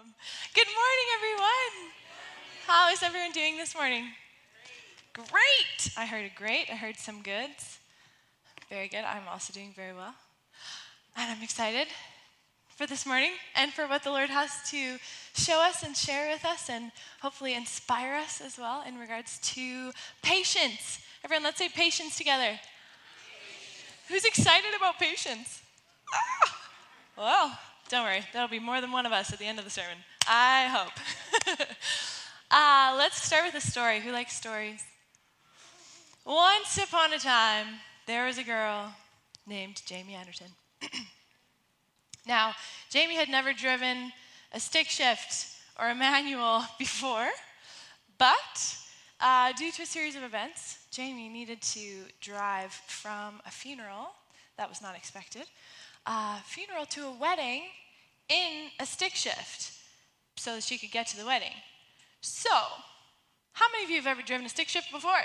Good morning, everyone. How is everyone doing this morning? Great. I heard a great. I heard some goods. Very good. I'm also doing very well. And I'm excited for this morning and for what the Lord has to show us and share with us and hopefully inspire us as well in regards to patience. Everyone, let's say patience together. Who's excited about patience? Ah! Well, don't worry, there'll be more than one of us at the end of the sermon. I hope. uh, let's start with a story. Who likes stories? Once upon a time, there was a girl named Jamie Anderson. now, Jamie had never driven a stick shift or a manual before, but uh, due to a series of events, Jamie needed to drive from a funeral that was not expected uh, funeral to a wedding in a stick shift so that she could get to the wedding. So, how many of you have ever driven a stick shift before?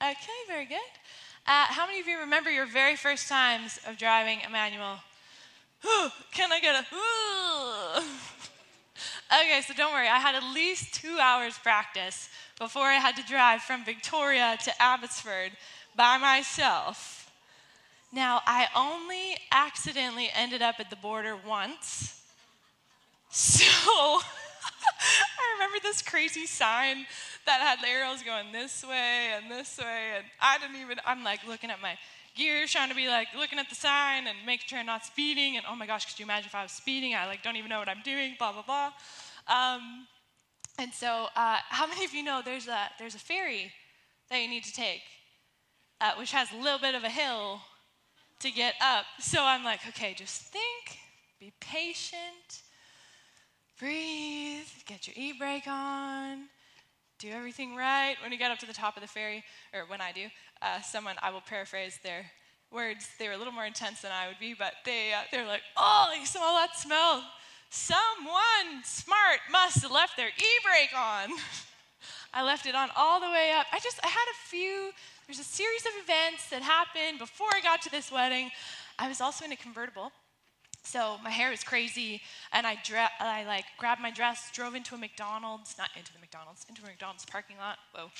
Okay, very good. Uh, how many of you remember your very first times of driving a manual? Can I get a? okay, so don't worry. I had at least two hours practice before I had to drive from Victoria to Abbotsford by myself. Now, I only accidentally ended up at the border once. So I remember this crazy sign that had arrows going this way and this way. And I didn't even, I'm like looking at my gears, trying to be like looking at the sign and making sure I'm not speeding. And oh my gosh, could you imagine if I was speeding? I like don't even know what I'm doing, blah, blah, blah. Um, and so, uh, how many of you know there's a, there's a ferry that you need to take, uh, which has a little bit of a hill to get up. So I'm like, okay, just think, be patient, breathe, get your e brake on, do everything right. When you get up to the top of the ferry, or when I do, uh, someone, I will paraphrase their words. They were a little more intense than I would be, but they, uh, they were like, oh, you smell that smell. Someone smart must have left their e brake on. I left it on all the way up. I just, I had a few there's a series of events that happened before I got to this wedding. I was also in a convertible. So my hair was crazy, and I, I like grabbed my dress, drove into a McDonald's, not into the McDonald's, into a McDonald's parking lot. Whoa,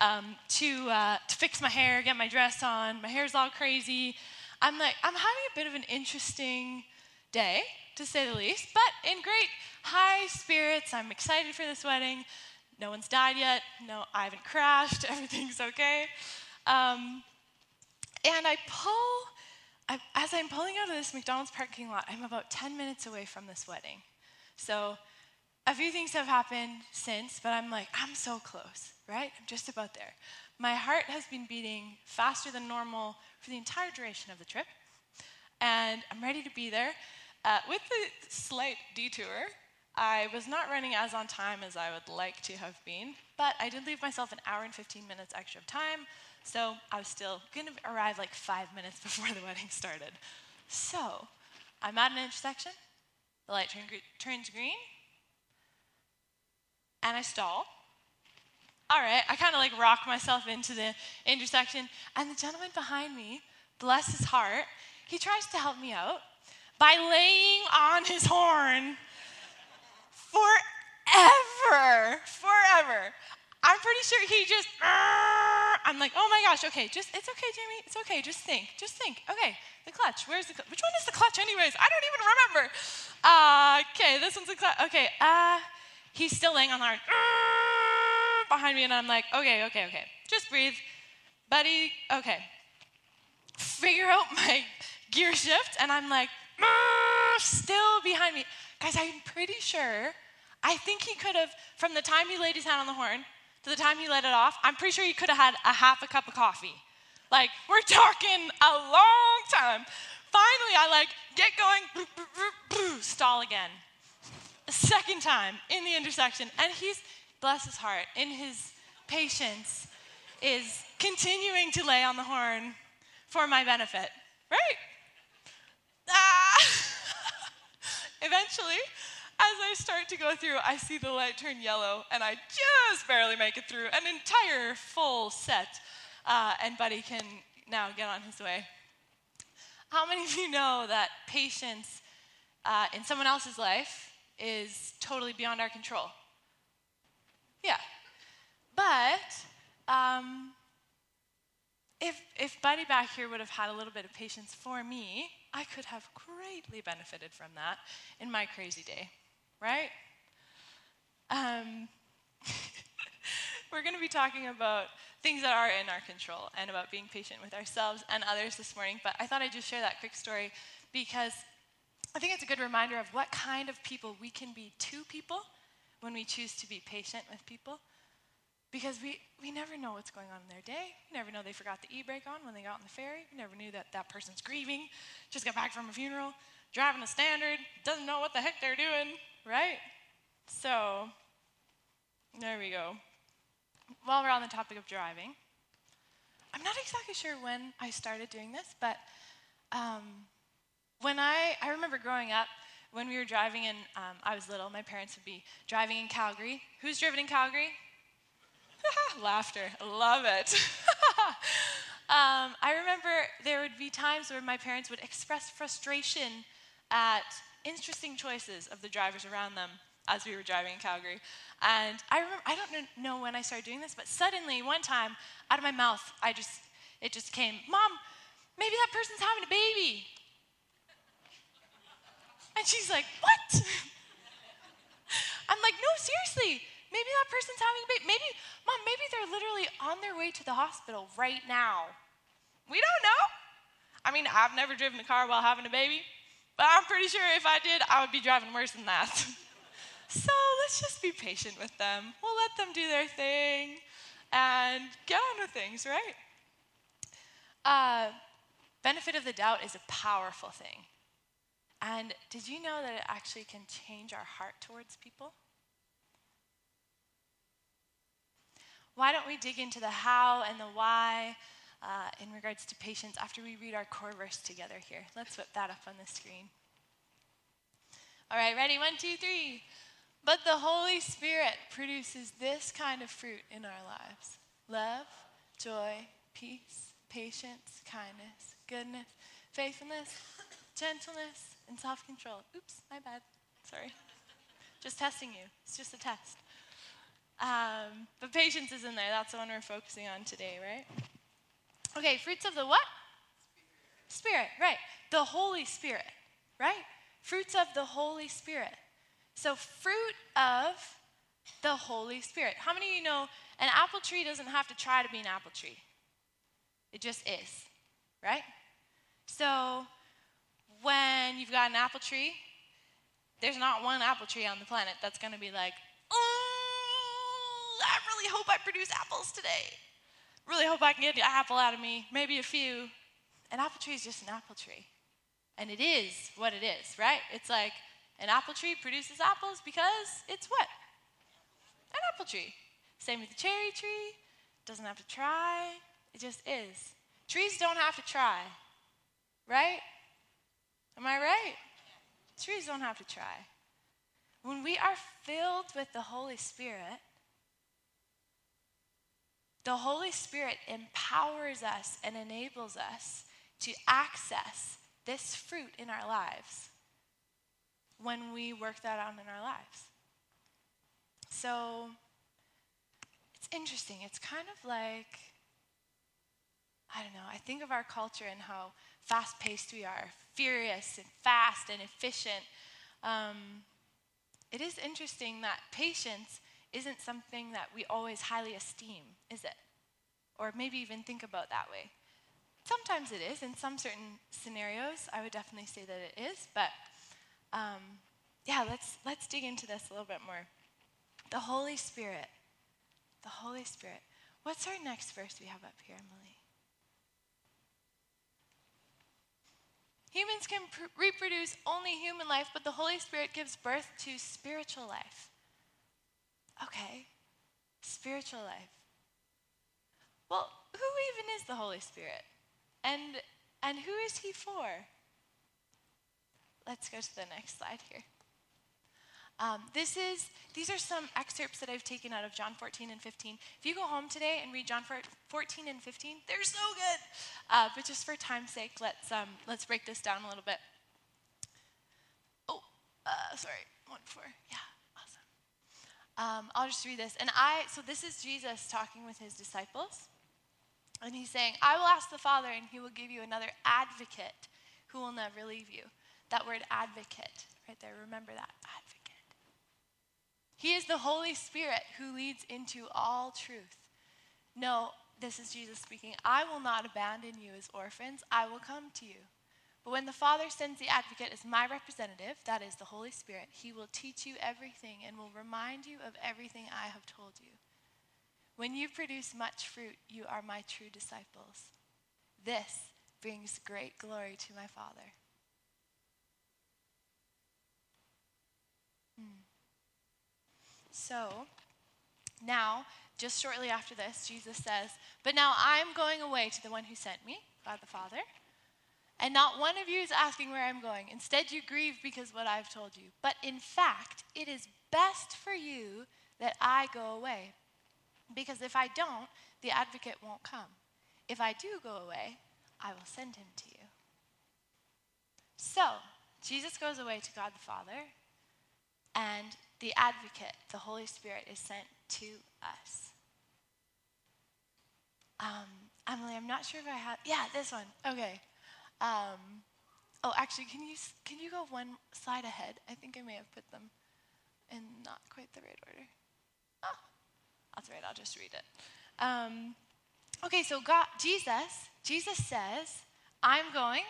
um, to uh, to fix my hair, get my dress on. My hair's all crazy. I'm like, I'm having a bit of an interesting day, to say the least, but in great high spirits. I'm excited for this wedding. No one's died yet. No, I haven't crashed. Everything's okay. Um, and I pull, I, as I'm pulling out of this McDonald's parking lot, I'm about 10 minutes away from this wedding. So a few things have happened since, but I'm like, I'm so close, right? I'm just about there. My heart has been beating faster than normal for the entire duration of the trip, and I'm ready to be there. Uh, with the slight detour, I was not running as on time as I would like to have been, but I did leave myself an hour and 15 minutes extra of time so I was still going to arrive like five minutes before the wedding started. So I'm at an intersection. The light turn, turns green. And I stall. All right, I kind of like rock myself into the intersection. And the gentleman behind me, bless his heart, he tries to help me out by laying on his horn forever. Forever. I'm pretty sure he just, I'm like, oh my gosh, okay, just, it's okay, Jamie, it's okay, just think, just think. Okay, the clutch, where's the, which one is the clutch anyways? I don't even remember. Uh, okay, this one's the clutch, okay, uh, he's still laying on the hard, behind me, and I'm like, okay, okay, okay, just breathe. Buddy, okay. Figure out my gear shift, and I'm like, still behind me. Guys, I'm pretty sure, I think he could have, from the time he laid his hand on the horn to the time he let it off, I'm pretty sure he could have had a half a cup of coffee. Like, we're talking a long time. Finally, I like get going, stall again. A second time in the intersection. And he's, bless his heart, in his patience, is continuing to lay on the horn for my benefit. Right? Ah! Eventually, as I start to go through, I see the light turn yellow, and I just barely make it through an entire full set. Uh, and Buddy can now get on his way. How many of you know that patience uh, in someone else's life is totally beyond our control. Yeah. But um, if, if Buddy back here would have had a little bit of patience for me, I could have greatly benefited from that in my crazy day, right? Um, we're going to be talking about things that are in our control and about being patient with ourselves and others this morning. But I thought I'd just share that quick story because I think it's a good reminder of what kind of people we can be to people when we choose to be patient with people. Because we, we never know what's going on in their day. We never know they forgot the e brake on when they got on the ferry. We never knew that that person's grieving, just got back from a funeral, driving a standard, doesn't know what the heck they're doing, right? So, there we go. While we're on the topic of driving, I'm not exactly sure when I started doing this, but um, when I, I remember growing up, when we were driving and um, I was little, my parents would be driving in Calgary. Who's driven in Calgary? Laughter, love it. um, I remember there would be times where my parents would express frustration at interesting choices of the drivers around them as we were driving in Calgary. And I remember, I don't know when I started doing this, but suddenly one time out of my mouth, I just, it just came, Mom, maybe that person's having a baby. And she's like, What? I'm like, No, seriously. Maybe that person's having a baby. Maybe, mom, maybe they're literally on their way to the hospital right now. We don't know. I mean, I've never driven a car while having a baby, but I'm pretty sure if I did, I would be driving worse than that. so let's just be patient with them. We'll let them do their thing and get on with things, right? Uh, benefit of the doubt is a powerful thing. And did you know that it actually can change our heart towards people? Why don't we dig into the how and the why uh, in regards to patience after we read our core verse together here? Let's whip that up on the screen. All right, ready? One, two, three. But the Holy Spirit produces this kind of fruit in our lives love, joy, peace, patience, kindness, goodness, faithfulness, gentleness, and self control. Oops, my bad. Sorry. Just testing you. It's just a test. Um, but patience is in there. That's the one we're focusing on today, right? Okay, fruits of the what? Spirit, right. The Holy Spirit, right? Fruits of the Holy Spirit. So, fruit of the Holy Spirit. How many of you know an apple tree doesn't have to try to be an apple tree? It just is, right? So, when you've got an apple tree, there's not one apple tree on the planet that's going to be like, oh, I really hope I produce apples today. Really hope I can get an apple out of me, maybe a few. An apple tree is just an apple tree. And it is what it is, right? It's like an apple tree produces apples because it's what? An apple tree. Same with the cherry tree. Doesn't have to try. It just is. Trees don't have to try, right? Am I right? Trees don't have to try. When we are filled with the Holy Spirit, the Holy Spirit empowers us and enables us to access this fruit in our lives when we work that out in our lives. So it's interesting. It's kind of like, I don't know, I think of our culture and how fast paced we are, furious and fast and efficient. Um, it is interesting that patience isn't something that we always highly esteem, is it? Or maybe even think about that way. Sometimes it is. In some certain scenarios, I would definitely say that it is. But um, yeah, let's, let's dig into this a little bit more. The Holy Spirit. The Holy Spirit. What's our next verse we have up here, Emily? Humans can pr- reproduce only human life, but the Holy Spirit gives birth to spiritual life. Okay, spiritual life. Well, who even is the Holy Spirit? And, and who is he for? Let's go to the next slide here. Um, this is, these are some excerpts that I've taken out of John 14 and 15. If you go home today and read John 14 and 15, they're so good. Uh, but just for time's sake, let's, um, let's break this down a little bit. Oh, Uh, sorry, one before. Yeah. Um, I'll just read this. And I, so this is Jesus talking with his disciples. And he's saying, I will ask the Father, and he will give you another advocate who will never leave you. That word advocate, right there, remember that advocate. He is the Holy Spirit who leads into all truth. No, this is Jesus speaking. I will not abandon you as orphans, I will come to you. But when the Father sends the advocate as my representative, that is the Holy Spirit, he will teach you everything and will remind you of everything I have told you. When you produce much fruit, you are my true disciples. This brings great glory to my Father. Hmm. So, now, just shortly after this, Jesus says, But now I'm going away to the one who sent me, God the Father. And not one of you is asking where I'm going. Instead, you grieve because what I've told you. But in fact, it is best for you that I go away. Because if I don't, the advocate won't come. If I do go away, I will send him to you. So, Jesus goes away to God the Father, and the advocate, the Holy Spirit, is sent to us. Um, Emily, I'm not sure if I have. Yeah, this one. Okay. Um, oh, actually, can you can you go one slide ahead? I think I may have put them in not quite the right order. Oh, that's right. I'll just read it. Um, okay, so God, Jesus, Jesus says, "I'm going.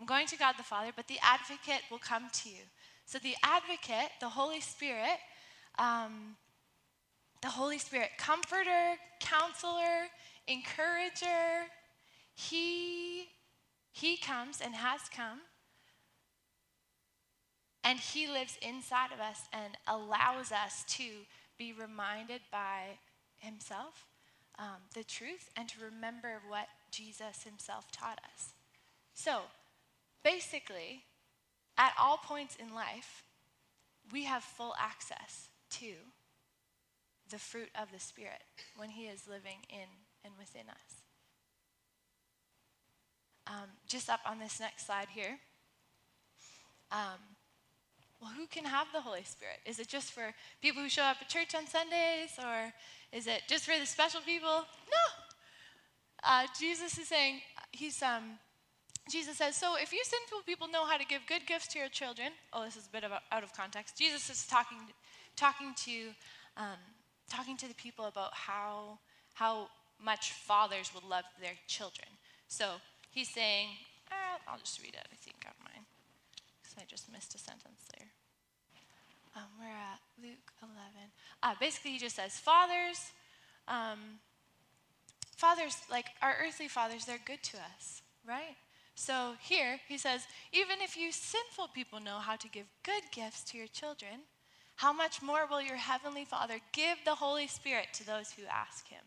I'm going to God the Father, but the Advocate will come to you." So the Advocate, the Holy Spirit, um, the Holy Spirit, Comforter, Counselor, Encourager. He he comes and has come, and He lives inside of us and allows us to be reminded by Himself um, the truth and to remember what Jesus Himself taught us. So, basically, at all points in life, we have full access to the fruit of the Spirit when He is living in and within us um, just up on this next slide here. Um, well, who can have the Holy Spirit? Is it just for people who show up at church on Sundays, or is it just for the special people? No. Uh, Jesus is saying, he's, um, Jesus says, so if you sinful people know how to give good gifts to your children, oh, this is a bit of out of context. Jesus is talking, talking to, um, talking to the people about how, how much fathers would love their children. So he's saying, uh, I'll just read it, I think, on mine, because I just missed a sentence there. Um, we're at Luke 11. Uh, basically, he just says, Fathers, um, fathers, like our earthly fathers, they're good to us, right? So here he says, even if you sinful people know how to give good gifts to your children, how much more will your heavenly Father give the Holy Spirit to those who ask him?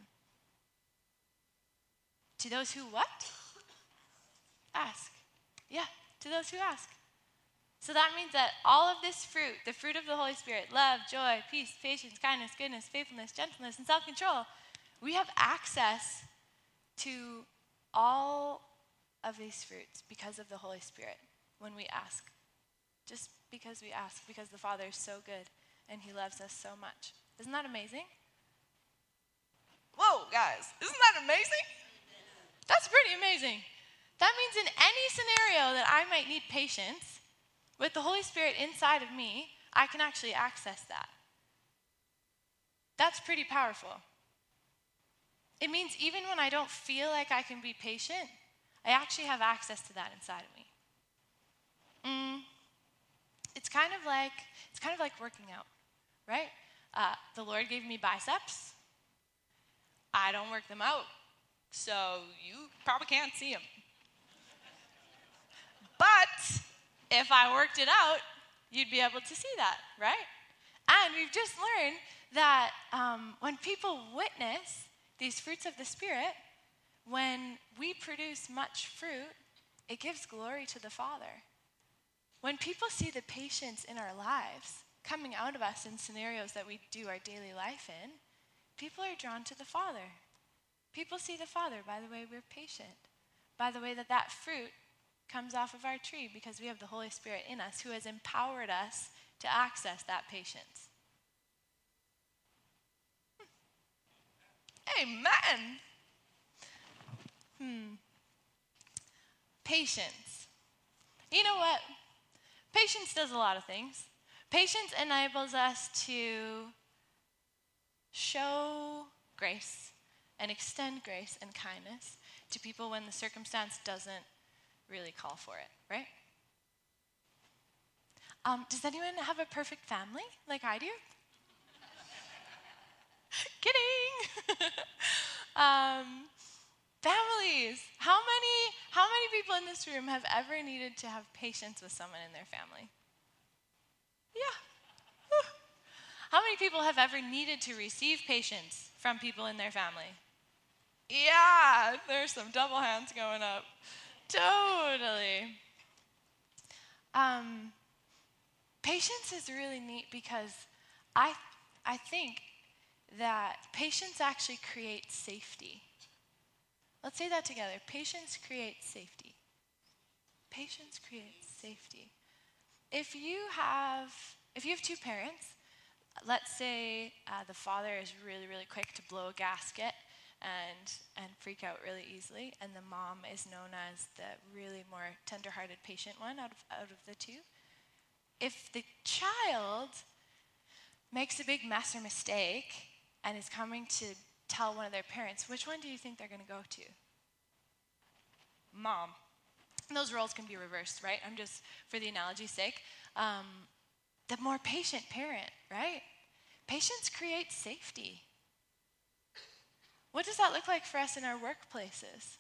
To those who what? Ask. Yeah, to those who ask. So that means that all of this fruit, the fruit of the Holy Spirit, love, joy, peace, patience, kindness, goodness, faithfulness, gentleness, and self control, we have access to all of these fruits because of the Holy Spirit when we ask. Just because we ask, because the Father is so good and He loves us so much. Isn't that amazing? Whoa, guys, isn't that amazing? That's pretty amazing. That means in any scenario that I might need patience, with the Holy Spirit inside of me, I can actually access that. That's pretty powerful. It means even when I don't feel like I can be patient, I actually have access to that inside of me. Mm, it's kind of like it's kind of like working out, right? Uh, the Lord gave me biceps. I don't work them out, so you probably can't see them. But if I worked it out, you'd be able to see that, right? And we've just learned that um, when people witness these fruits of the Spirit, when we produce much fruit, it gives glory to the Father. When people see the patience in our lives coming out of us in scenarios that we do our daily life in, people are drawn to the Father. People see the Father by the way we're patient, by the way that that fruit comes off of our tree because we have the Holy Spirit in us who has empowered us to access that patience. Amen. Hmm. Patience. You know what? Patience does a lot of things. Patience enables us to show grace and extend grace and kindness to people when the circumstance doesn't really call for it, right? Um, does anyone have a perfect family like I do? Kidding. um, families. How many, how many people in this room have ever needed to have patience with someone in their family? Yeah. How many people have ever needed to receive patience from people in their family? Yeah, there's some double hands going up. Totally. Um, patience is really neat because I, I think that patience actually creates safety. Let's say that together. Patience creates safety. Patience creates safety. If you have, if you have two parents, let's say uh, the father is really, really quick to blow a gasket and and freak out really easily, and the mom is known as the really more tender-hearted, patient one out of out of the two. If the child makes a big mess or mistake and is coming to tell one of their parents, which one do you think they're going to go to? Mom. And those roles can be reversed, right? I'm just, for the analogy's sake, um, the more patient parent, right? Patience creates safety. What does that look like for us in our workplaces?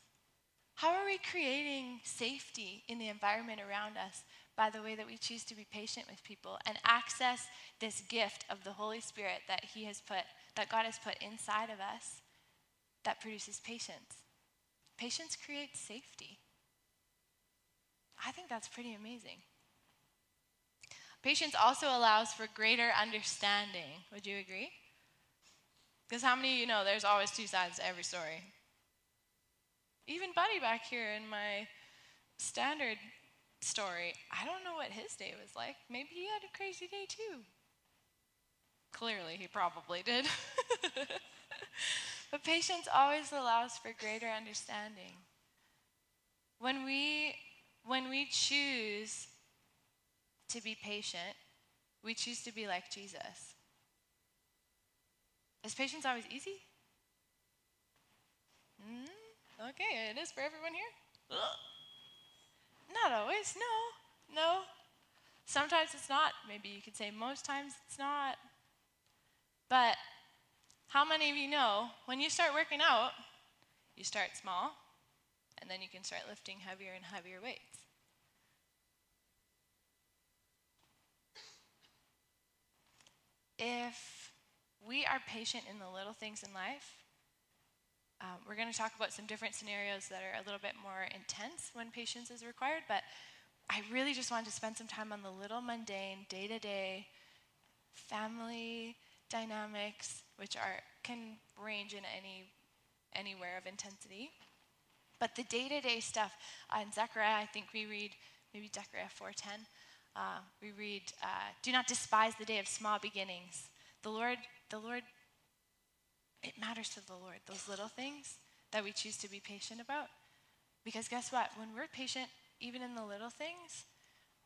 How are we creating safety in the environment around us by the way that we choose to be patient with people and access this gift of the Holy Spirit that He has put, that God has put inside of us that produces patience? Patience creates safety. I think that's pretty amazing. Patience also allows for greater understanding. Would you agree? Because how many of you know there's always two sides to every story? Even Buddy back here in my standard story, I don't know what his day was like. Maybe he had a crazy day too. Clearly, he probably did. but patience always allows for greater understanding. When we when we choose to be patient, we choose to be like Jesus. Is patience always easy? Mm, okay, it is for everyone here. Not always, no, no. Sometimes it's not. Maybe you could say most times it's not. But how many of you know when you start working out, you start small, and then you can start lifting heavier and heavier weights? If we are patient in the little things in life. Um, we're going to talk about some different scenarios that are a little bit more intense when patience is required, but I really just wanted to spend some time on the little mundane, day to day family dynamics, which are can range in any anywhere of intensity. But the day to day stuff uh, in Zechariah, I think we read maybe Zechariah 4:10. Uh, we read, uh, "Do not despise the day of small beginnings. The Lord the Lord, it matters to the Lord, those little things that we choose to be patient about. Because guess what? When we're patient, even in the little things,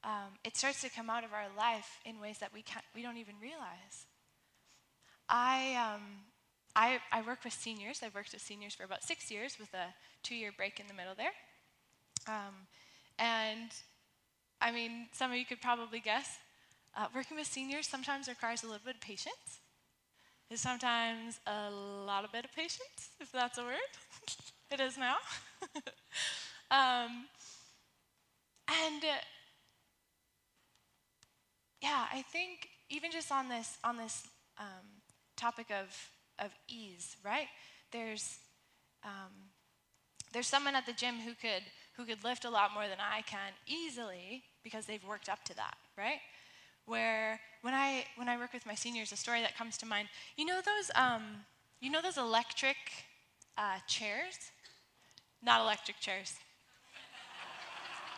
um, it starts to come out of our life in ways that we can't, we don't even realize. I, um, I, I work with seniors. I've worked with seniors for about six years with a two-year break in the middle there. Um, and I mean, some of you could probably guess, uh, working with seniors sometimes requires a little bit of patience is sometimes a lot of bit of patience, if that's a word. it is now. um, and uh, yeah, I think even just on this on this um, topic of of ease, right? There's um, there's someone at the gym who could who could lift a lot more than I can easily because they've worked up to that, right? Where when I when I work with my seniors, a story that comes to mind. You know those um, you know those electric uh, chairs? Not electric chairs.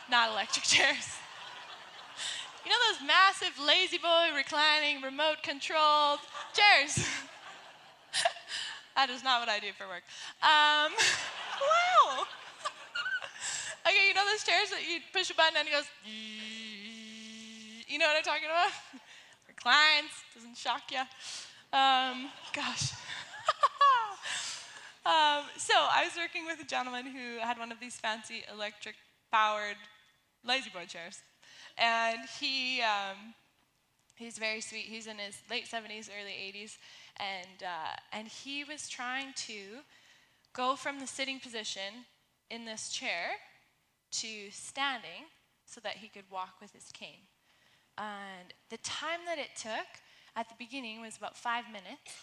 Not electric chairs. You know those massive lazy boy reclining, remote controlled chairs? that is not what I do for work. Um, wow. okay, you know those chairs that you push a button and it goes, you know what I'm talking about? Clients doesn't shock you. Um, gosh. um, so I was working with a gentleman who had one of these fancy electric powered lazy boy chairs. And he, um, he's very sweet. He's in his late 70s, early 80s. And, uh, and he was trying to go from the sitting position in this chair to standing so that he could walk with his cane. And the time that it took at the beginning was about five minutes.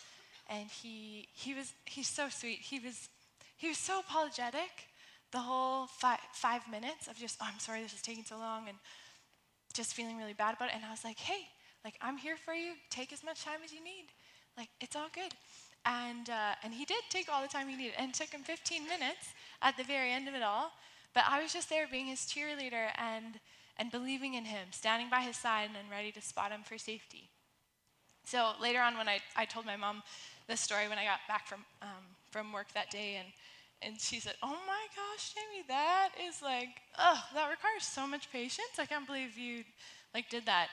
And he, he was, he's so sweet. He was, he was so apologetic the whole five, five minutes of just, oh, I'm sorry this is taking so long, and just feeling really bad about it. And I was like, hey, like, I'm here for you. Take as much time as you need. Like, it's all good. And, uh, and he did take all the time he needed. And it took him 15 minutes at the very end of it all. But I was just there being his cheerleader and, and believing in him, standing by his side and then ready to spot him for safety. So later on, when I, I told my mom this story when I got back from, um, from work that day, and and she said, "Oh my gosh, Jamie, that is like, oh, that requires so much patience. I can't believe you like did that."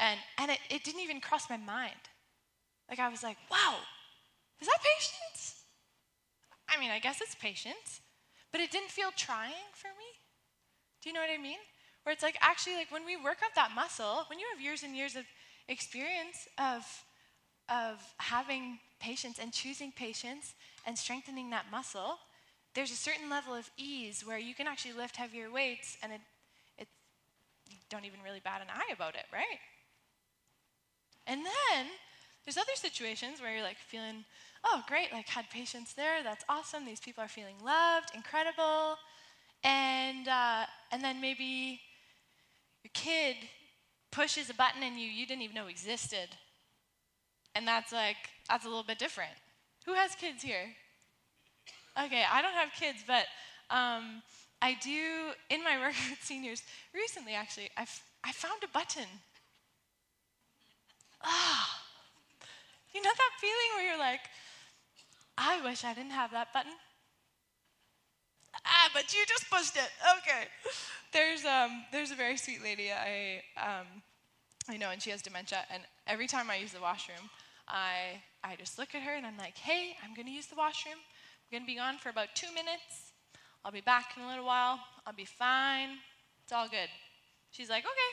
And and it, it didn't even cross my mind. Like I was like, "Wow, is that patience?" I mean, I guess it's patience, but it didn't feel trying for me. Do you know what I mean? Where it's like actually like when we work up that muscle, when you have years and years of experience of of having patience and choosing patience and strengthening that muscle, there's a certain level of ease where you can actually lift heavier weights and it, it you don't even really bat an eye about it, right? And then there's other situations where you're like feeling, oh, great, like had patience there, that's awesome. These people are feeling loved, incredible. And, uh, and then maybe your kid pushes a button in you you didn't even know existed. And that's like, that's a little bit different. Who has kids here? Okay, I don't have kids, but um, I do, in my work with seniors, recently actually, I've, I found a button. Ah, you know that feeling where you're like, I wish I didn't have that button? Ah, but you just pushed it. Okay. There's, um, there's a very sweet lady I, um, I know, and she has dementia, and every time I use the washroom, I, I just look at her and I'm like, hey, I'm going to use the washroom. I'm going to be gone for about two minutes. I'll be back in a little while. I'll be fine. It's all good. She's like, okay.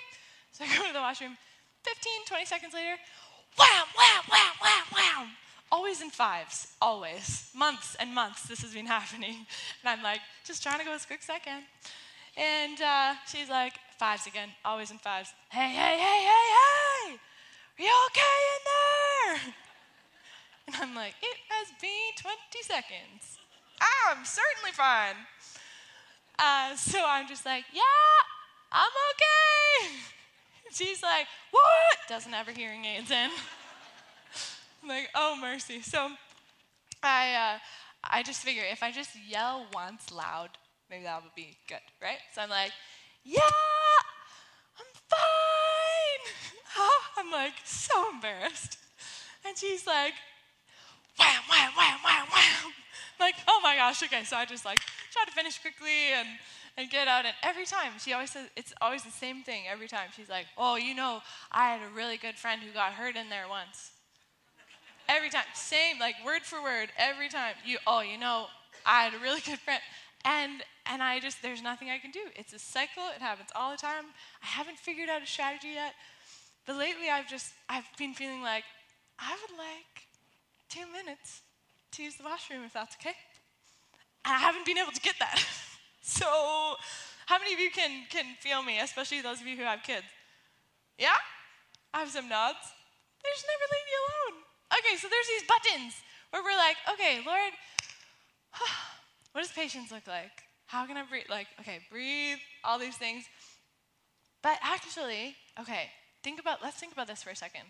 So I go to the washroom. 15, 20 seconds later, wham, wham, wham, wham, wham. Always in fives, always. Months and months this has been happening. And I'm like, just trying to go as quick as I can. And uh, she's like, fives again, always in fives. Hey, hey, hey, hey, hey! Are you okay in there? And I'm like, It has been 20 seconds. I'm certainly fine. Uh, so I'm just like, Yeah, I'm okay. She's like, What? Doesn't have her hearing aids in. I'm like, Oh, mercy. So I, uh, I just figure if I just yell once loud, maybe that would be good, right? So I'm like, Yeah, I'm fine. I'm like so embarrassed. And she's like, wham, wham, wham, wham, wham. Like, oh my gosh, okay. So I just like try to finish quickly and, and get out. And every time, she always says, it's always the same thing every time. She's like, oh, you know, I had a really good friend who got hurt in there once. Every time, same, like word for word, every time. You, oh, you know, I had a really good friend. And and I just there's nothing I can do. It's a cycle. It happens all the time. I haven't figured out a strategy yet. But lately I've just I've been feeling like I would like two minutes to use the washroom if that's okay. And I haven't been able to get that. so how many of you can can feel me, especially those of you who have kids? Yeah? I have some nods. They just never leave me alone. Okay, so there's these buttons where we're like, okay, Lord, what does patience look like? How can I breathe? Like, okay, breathe, all these things. But actually, okay, think about, let's think about this for a second.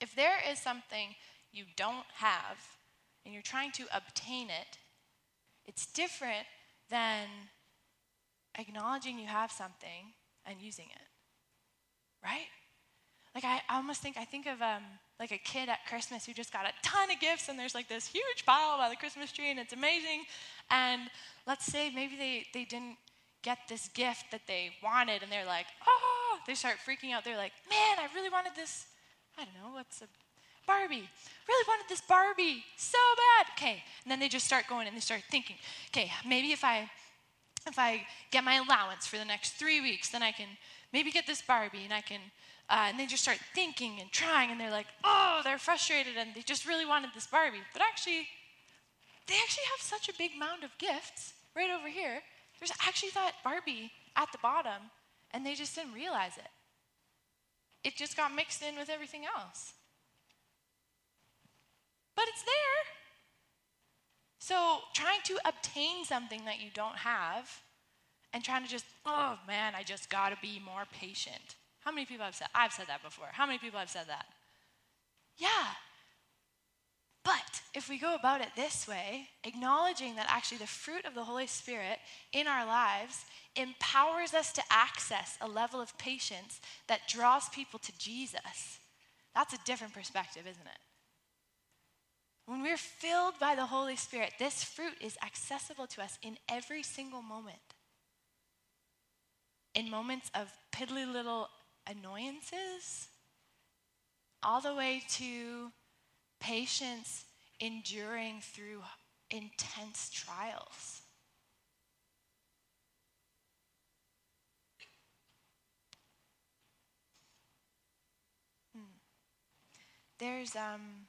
If there is something you don't have and you're trying to obtain it, it's different than acknowledging you have something and using it. right? Like I, almost think I think of um, like a kid at Christmas who just got a ton of gifts, and there's like this huge pile by the Christmas tree, and it's amazing. And let's say maybe they they didn't get this gift that they wanted, and they're like, oh, they start freaking out. They're like, man, I really wanted this. I don't know what's a Barbie. Really wanted this Barbie so bad. Okay, and then they just start going and they start thinking, okay, maybe if I if I get my allowance for the next three weeks, then I can maybe get this Barbie and I can uh, and they just start thinking and trying, and they're like, oh, they're frustrated, and they just really wanted this Barbie. But actually, they actually have such a big mound of gifts right over here. There's actually that Barbie at the bottom, and they just didn't realize it. It just got mixed in with everything else. But it's there. So, trying to obtain something that you don't have and trying to just, oh man, I just got to be more patient. How many people have said I've said that before? How many people have said that? Yeah. But if we go about it this way, acknowledging that actually the fruit of the Holy Spirit in our lives empowers us to access a level of patience that draws people to Jesus, that's a different perspective, isn't it? When we're filled by the Holy Spirit, this fruit is accessible to us in every single moment. In moments of piddly little annoyances, all the way to patience enduring through intense trials. Hmm. There's um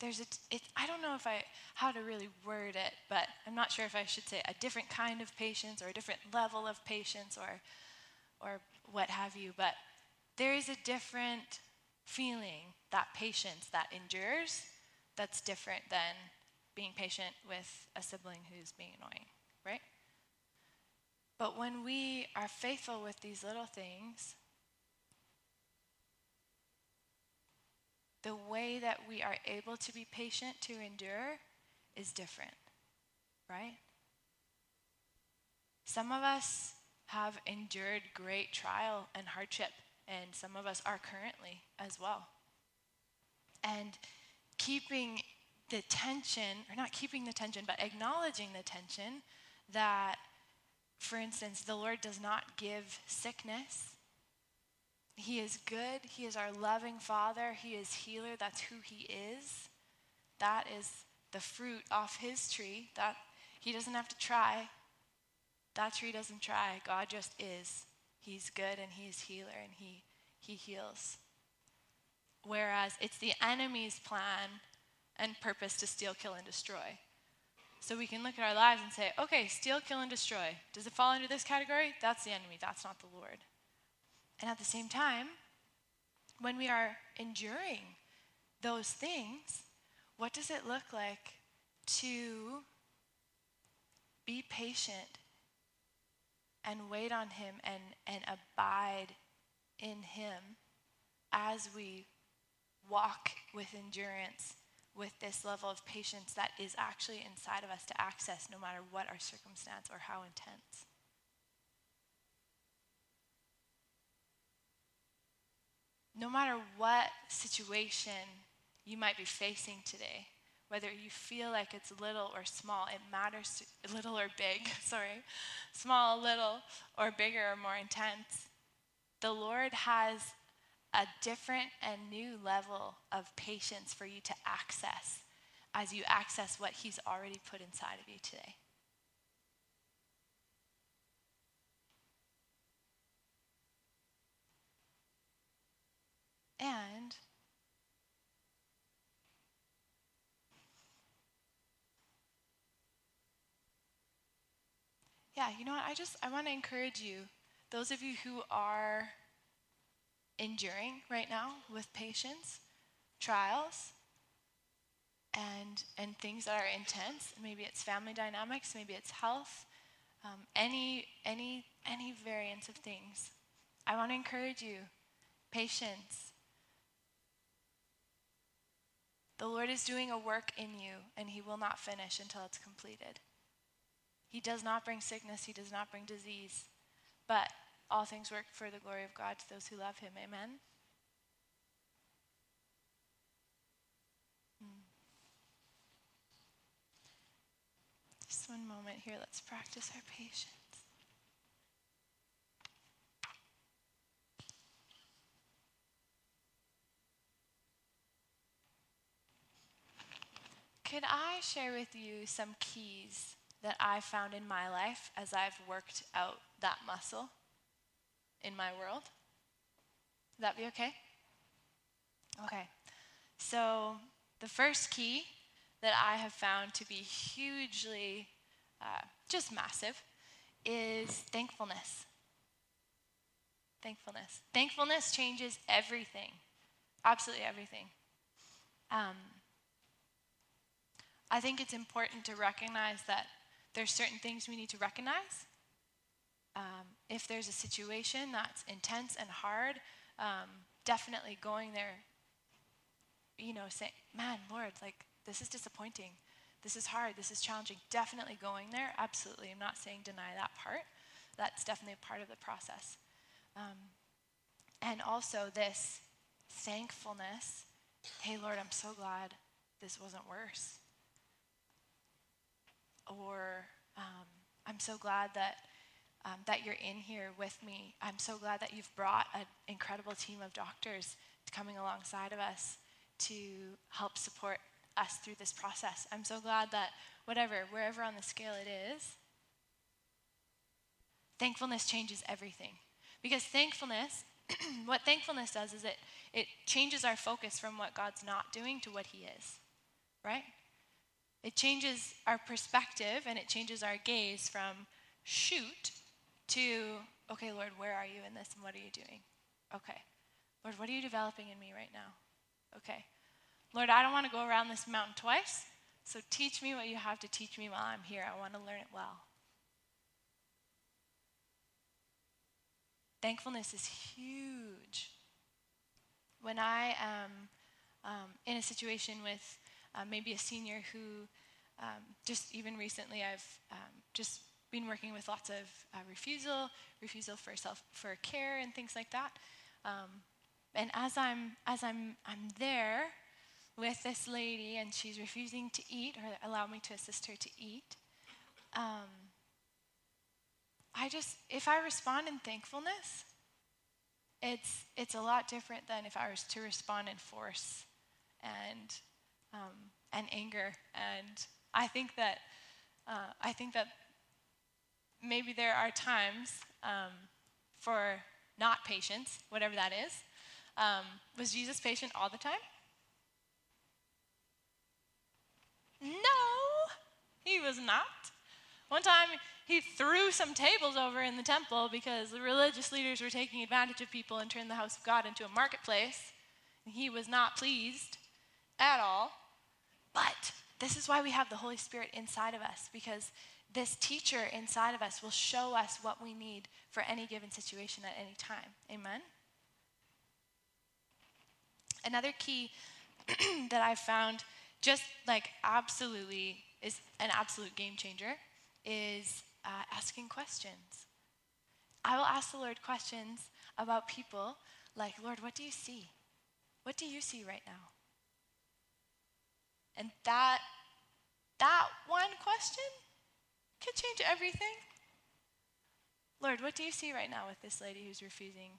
there's a it, I don't know if I how to really word it, but I'm not sure if I should say a different kind of patience or a different level of patience or or what have you, but there is a different feeling that patience that endures that's different than being patient with a sibling who's being annoying, right? But when we are faithful with these little things, the way that we are able to be patient to endure is different, right? Some of us have endured great trial and hardship, and some of us are currently as well. And keeping the tension, or not keeping the tension, but acknowledging the tension that, for instance, the Lord does not give sickness he is good. He is our loving Father. He is healer. That's who He is. That is the fruit off His tree. That He doesn't have to try. That tree doesn't try. God just is. He's good and He's healer and He He heals. Whereas it's the enemy's plan and purpose to steal, kill, and destroy. So we can look at our lives and say, okay, steal, kill, and destroy. Does it fall under this category? That's the enemy. That's not the Lord. And at the same time, when we are enduring those things, what does it look like to be patient and wait on Him and, and abide in Him as we walk with endurance with this level of patience that is actually inside of us to access no matter what our circumstance or how intense? No matter what situation you might be facing today, whether you feel like it's little or small, it matters to, little or big, sorry, small, little, or bigger or more intense. The Lord has a different and new level of patience for you to access as you access what He's already put inside of you today. And yeah, you know what? I just I want to encourage you, those of you who are enduring right now with patience, trials, and and things that are intense. Maybe it's family dynamics, maybe it's health, um, any any any variance of things. I want to encourage you, patience, the Lord is doing a work in you, and He will not finish until it's completed. He does not bring sickness, He does not bring disease. But all things work for the glory of God to those who love Him. Amen. Hmm. Just one moment here. Let's practice our patience. Could I share with you some keys that I found in my life as I've worked out that muscle in my world? Would that be okay? Okay. So, the first key that I have found to be hugely, uh, just massive, is thankfulness. Thankfulness. Thankfulness changes everything, absolutely everything. Um, I think it's important to recognize that there's certain things we need to recognize. Um, if there's a situation that's intense and hard, um, definitely going there, you know, saying, man, Lord, like, this is disappointing. This is hard. This is challenging. Definitely going there. Absolutely. I'm not saying deny that part. That's definitely a part of the process. Um, and also this thankfulness hey, Lord, I'm so glad this wasn't worse or um, I'm so glad that um, that you're in here with me. I'm so glad that you've brought an incredible team of doctors coming alongside of us to help support us through this process. I'm so glad that whatever, wherever on the scale it is, thankfulness changes everything. Because thankfulness, what thankfulness does is it, it changes our focus from what God's not doing to what He is, right? It changes our perspective and it changes our gaze from shoot to, okay, Lord, where are you in this and what are you doing? Okay. Lord, what are you developing in me right now? Okay. Lord, I don't want to go around this mountain twice, so teach me what you have to teach me while I'm here. I want to learn it well. Thankfulness is huge. When I am um, in a situation with uh, maybe a senior who um, just even recently I've um, just been working with lots of uh, refusal, refusal for self for care and things like that. Um, and as I'm as I'm I'm there with this lady and she's refusing to eat or allow me to assist her to eat, um, I just if I respond in thankfulness, it's it's a lot different than if I was to respond in force and um, and anger. And I think that uh, I think that maybe there are times um, for not patience, whatever that is. Um, was Jesus patient all the time? No, he was not. One time he threw some tables over in the temple because the religious leaders were taking advantage of people and turned the house of God into a marketplace. He was not pleased at all. But this is why we have the Holy Spirit inside of us, because this teacher inside of us will show us what we need for any given situation at any time. Amen? Another key that I've found, just like absolutely, is an absolute game changer, is uh, asking questions. I will ask the Lord questions about people like, Lord, what do you see? What do you see right now? And that, that one question could change everything. Lord, what do you see right now with this lady who's refusing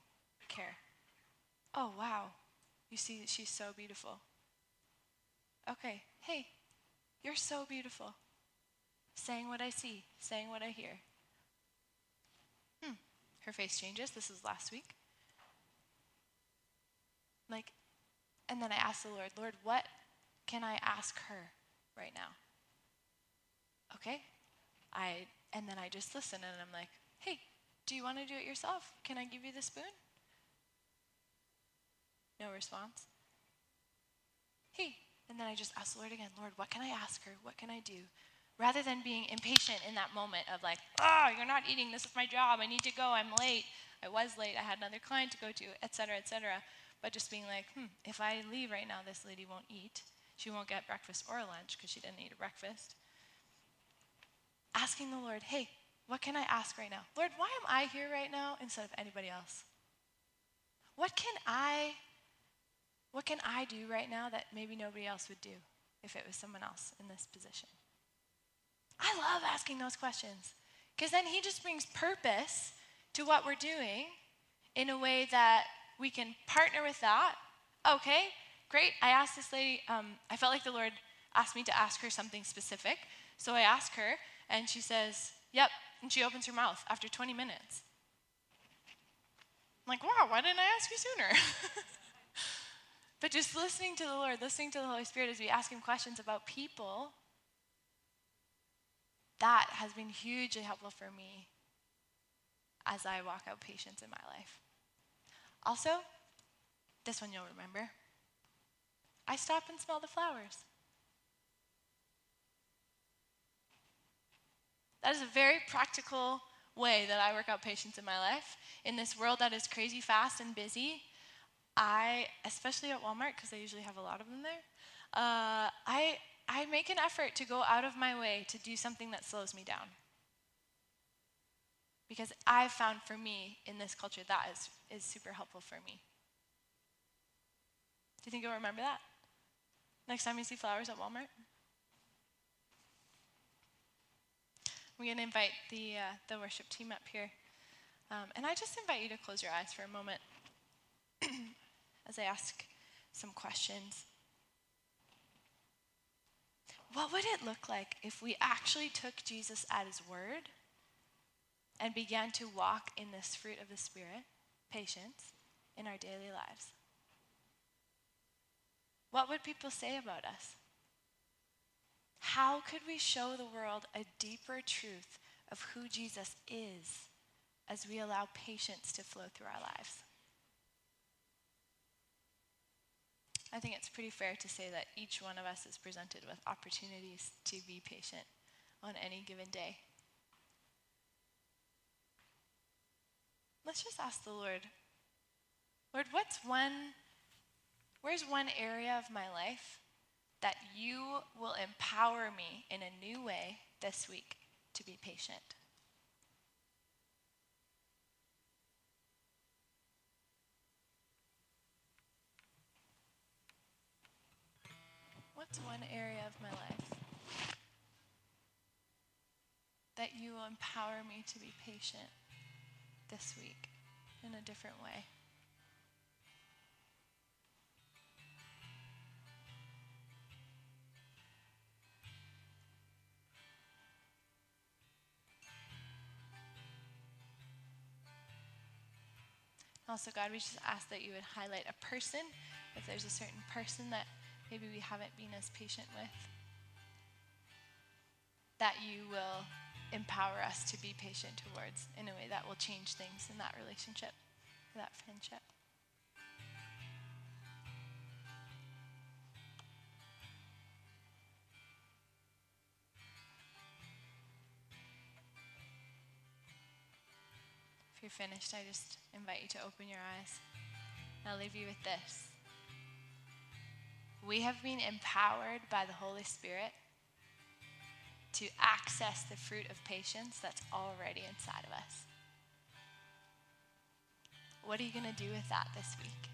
care? Oh, wow. You see that she's so beautiful. Okay, hey, you're so beautiful. Saying what I see, saying what I hear. Hmm, her face changes. This is last week. Like, and then I asked the Lord, Lord, what can I ask her right now? Okay. I and then I just listen and I'm like, "Hey, do you want to do it yourself? Can I give you the spoon?" No response. Hey, and then I just ask the Lord again, "Lord, what can I ask her? What can I do?" Rather than being impatient in that moment of like, "Oh, you're not eating. This is my job. I need to go. I'm late. I was late. I had another client to go to, etc., etc." But just being like, "Hmm, if I leave right now, this lady won't eat." She won't get breakfast or lunch because she didn't eat a breakfast. asking the Lord, hey, what can I ask right now? Lord, why am I here right now instead of anybody else? What can I what can I do right now that maybe nobody else would do if it was someone else in this position? I love asking those questions because then he just brings purpose to what we're doing in a way that we can partner with that. Okay, great. I asked this lady, um, I felt like the Lord asked me to ask her something specific. So I ask her, and she says, Yep. And she opens her mouth after 20 minutes. I'm like, wow, why didn't I ask you sooner? but just listening to the Lord, listening to the Holy Spirit as we ask Him questions about people, that has been hugely helpful for me as I walk out patience in my life. Also, this one you'll remember I stop and smell the flowers. That is a very practical way that I work out patience in my life. In this world that is crazy fast and busy, I, especially at Walmart, because I usually have a lot of them there, uh, I, I make an effort to go out of my way to do something that slows me down. Because I've found for me in this culture that is, is super helpful for me. Do you think you'll remember that? Next time you see flowers at Walmart? We're going to invite the, uh, the worship team up here. Um, and I just invite you to close your eyes for a moment as I ask some questions. What would it look like if we actually took Jesus at his word and began to walk in this fruit of the Spirit, patience, in our daily lives? What would people say about us? How could we show the world a deeper truth of who Jesus is as we allow patience to flow through our lives? I think it's pretty fair to say that each one of us is presented with opportunities to be patient on any given day. Let's just ask the Lord, Lord, what's one, where's one area of my life that you will empower me in a new way this week to be patient. What's one area of my life that you will empower me to be patient this week in a different way? Also, God, we just ask that you would highlight a person, if there's a certain person that maybe we haven't been as patient with, that you will empower us to be patient towards in a way that will change things in that relationship, that friendship. You're finished, I just invite you to open your eyes. I'll leave you with this. We have been empowered by the Holy Spirit to access the fruit of patience that's already inside of us. What are you going to do with that this week?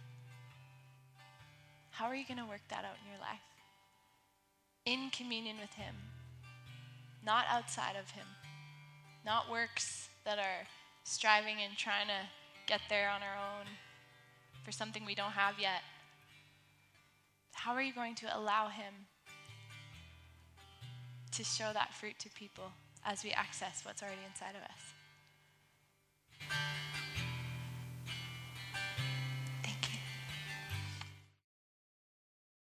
How are you going to work that out in your life? In communion with Him, not outside of Him, not works that are striving and trying to get there on our own for something we don't have yet? How are you going to allow Him to show that fruit to people as we access what's already inside of us?